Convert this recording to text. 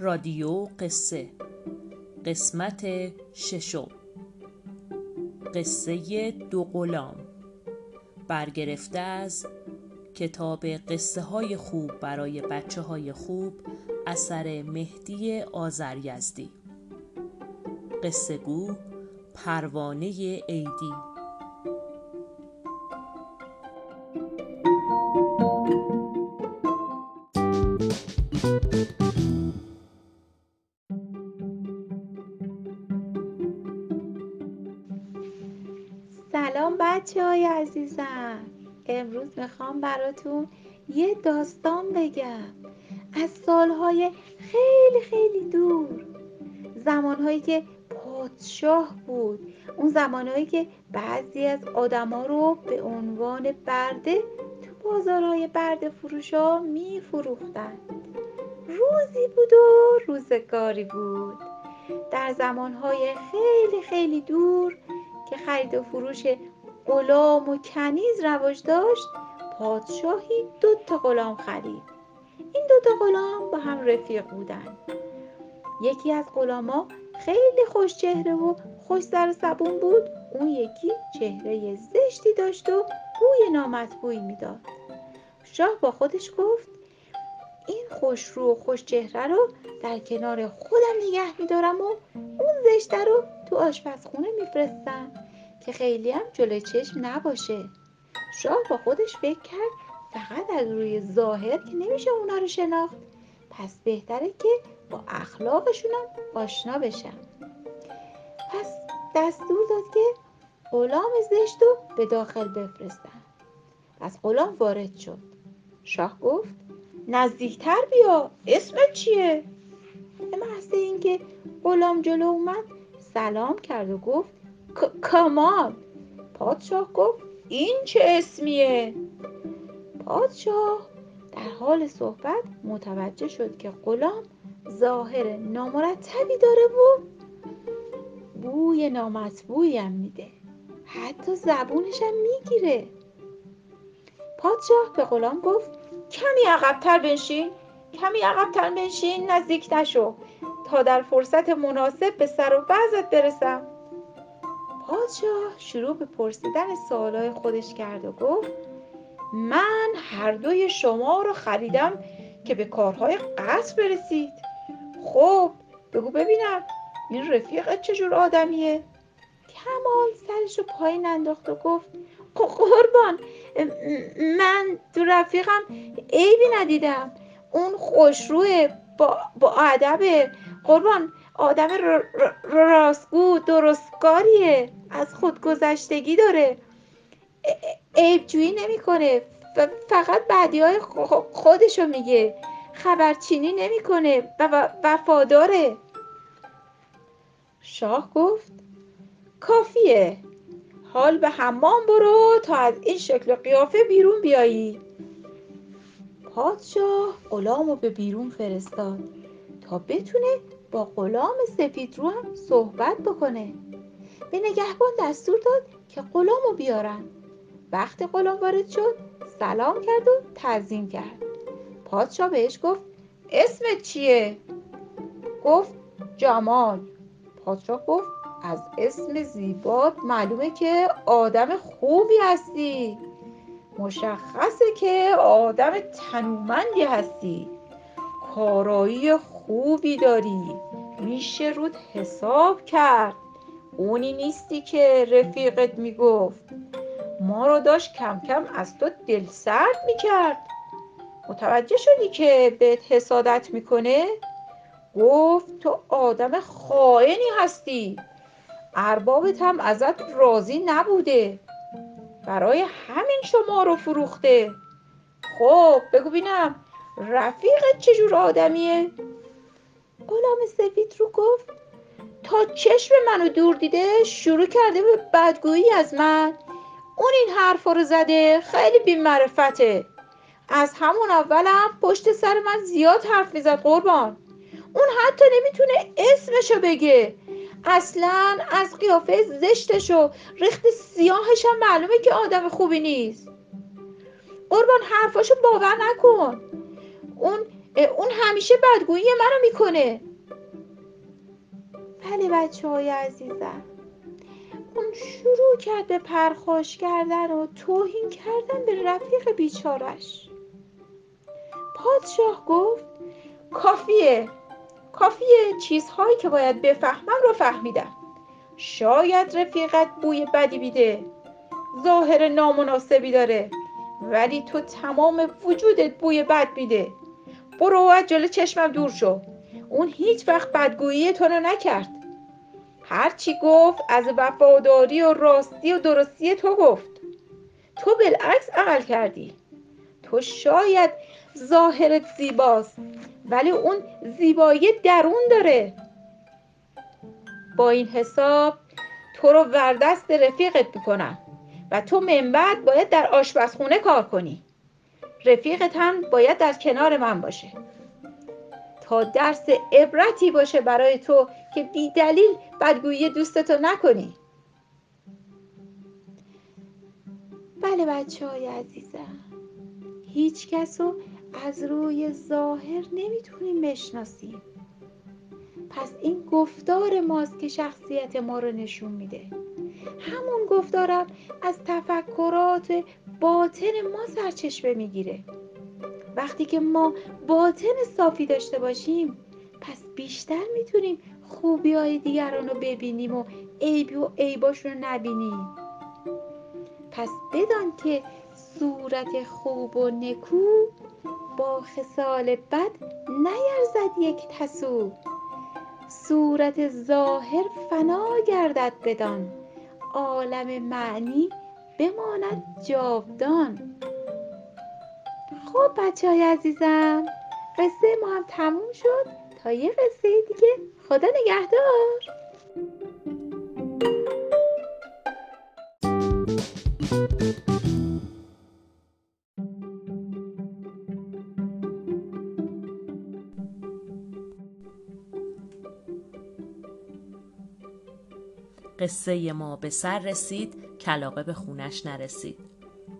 رادیو قصه. قسمت ششم. قصه دو غلام. برگرفته از کتاب قصه های خوب برای بچه های خوب اثر مهدی آذریزدی. قصه گو پروانه عیدی. سلام بچه های عزیزم. امروز می‌خوام براتون یه داستان بگم. از سالهای خیلی خیلی دور. زمانهایی که پادشاه بود. اون زمانهایی که بعضی از آدما رو به عنوان برده تو بازارهای برده فروش ها میفروختن. روزی بود و روزگاری بود. در زمانهای خیلی خیلی دور که خرید و فروش غلام و کنیز رواج داشت پادشاهی دو تا غلام خرید. این دو تا غلام با هم رفیق بودن. یکی از غلاما خیلی خوش چهره و خوش سر زبون بود. اون یکی چهره زشتی داشت و بوی نامطبوعی می‌داد. شاه با خودش گفت این خوش رو و خوش چهره رو در کنار خودم نگه میدارم و اون زشته رو تو آشپزخونه میفرستم. که خیلی هم جلوی چشم نباشه. شاه با خودش فکر کرد فقط از روی ظاهر که نمیشه اونا رو شناخت. پس بهتره که با اخلاقشونم آشنا بشم پس دستور داد که غلام زشت رو به داخل بفرستن. پس غلام وارد شد. شاه گفت نزدیکتر بیا اسمت چیه؟ به محض اینکه غلام جلو اومد سلام کرد و گفت کامال پادشاه گفت این چه اسمیه؟ پادشاه در حال صحبت متوجه شد که غلام ظاهر نامرتبی داره و بوی نامطبوعی هم میده. حتی زبونش هم می‌گیره. پادشاه به غلام گفت کمی عقبتر بنشین. کمی عقبتر بنشین نزدیک نشو. تا در فرصت مناسب به سر و وضعت برسم. پادشاه شروع به پرسیدن سوالای خودش کرد و گفت من هر دوی شما رو خریدم که به کارهای قصد برسید. خب بگو ببینم این رفیقت چجور آدمیه؟ کمال سرش رو پایین انداخت و گفت قربان من تو رفیقم عیبی ندیدم. اون خوشروه با, با ادب قربان آدم راستگو درستکاریه. از خودگذشتگی داره. عیبجویی نمی‌کنه. فقط بعدی های خودشو میگه. خبرچینی نمی‌کنه و وفاداره. شاه گفت کافیه. حال به حمام برو تا از این شکل و قیافه بیرون بیایی. پادشاه غلام رو به بیرون فرستاد تا بتونه با غلام سفید رو هم صحبت بکنه. به نگهبان دستور داد که غلام رو بیارن. وقتی غلام وارد شد سلام کرد و تعظیم کرد. پادشاه بهش گفت اسمت چیه؟ گفت جمال. پادشاه گفت از اسم زیبات معلومه که آدم خوبی هستی. مشخصه که آدم تنومندی هستی. کارایی خوبی داری. میشه رود حساب کرد. اونی نیستی که رفیقت می‌گفت. ما رو داشت کم کم از تو دل سرد می‌کرد. متوجه شدی که بهت حسادت می‌کنه؟ گفت تو آدم خائنی هستی. اربابت هم ازت راضی نبوده. برای همین شما رو فروخته. خب بگو بینم رفیقت چجور آدمیه؟ غلام سفید رو گفت. تا چشم منو دور دیده شروع کرده به بدگویی از من. اون این حرفا رو زده خیلی بی معرفته از همون اولم پشت سر من زیاد حرف می‌زد قربان. اون حتی نمی‌تونه اسمشو بگه. اصلا از قیافه زشتش و ریخت سیاهش هم معلومه که آدم خوبی نیست. قربان حرفاشو باور نکن. اون اون همیشه بدگویی منو می‌کنه. بله بچه های عزیزم اون شروع کرد به پرخاش کردن و توهین کردن به رفیق بیچارش. پادشاه گفت کافیه کافیه چیزهایی که باید بفهمم رو فهمیدم. شاید رفیقت بوی بدی بیده ظاهر نامناسبی داره ولی تو تمام وجودت بوی بد میده برو از جلو چشمم دور شو. اون هیچ وقت بدگویی تو رو نکرد. هرچی گفت از وفاداری و راستی و درستی تو گفت. تو بالعکس عمل کردی. تو شاید ظاهرت زیباست ولی اون زیبایی درون داره. با این حساب تو رو وردست رفیقت می‌کنم و تو من بعد باید در آشپزخونه کار کنی. رفیقت هم باید در کنار من باشه. درس عبرتی باشه برای تو که بی دلیل بدگویی دوستتو نکنی. بله بچه های عزیزم. هیچ کس رو از روی ظاهر نمی‌تونیم بشناسیم. پس این گفتار ماست که شخصیت ما رو نشون میده. همون گفتارم از تفکرات باطن ما سرچشمه می‌گیره. وقتی که ما باطن صافی داشته باشیم پس بیشتر می‌تونیم خوبی های دیگران رو ببینیم و عیبی و عیباشون رو نبینیم. پس بدان که صورت خوب و نکو با خصال بد نیرزد یک تسو. صورت ظاهر فنا گردد بدان. عالم معنی بماند جاودان. خب بچه های عزیزم قصه ما هم تموم شد تا یه قصه دیگه. خدا نگهدار. قصه ما به سر رسید کلاقه به خونش نرسید.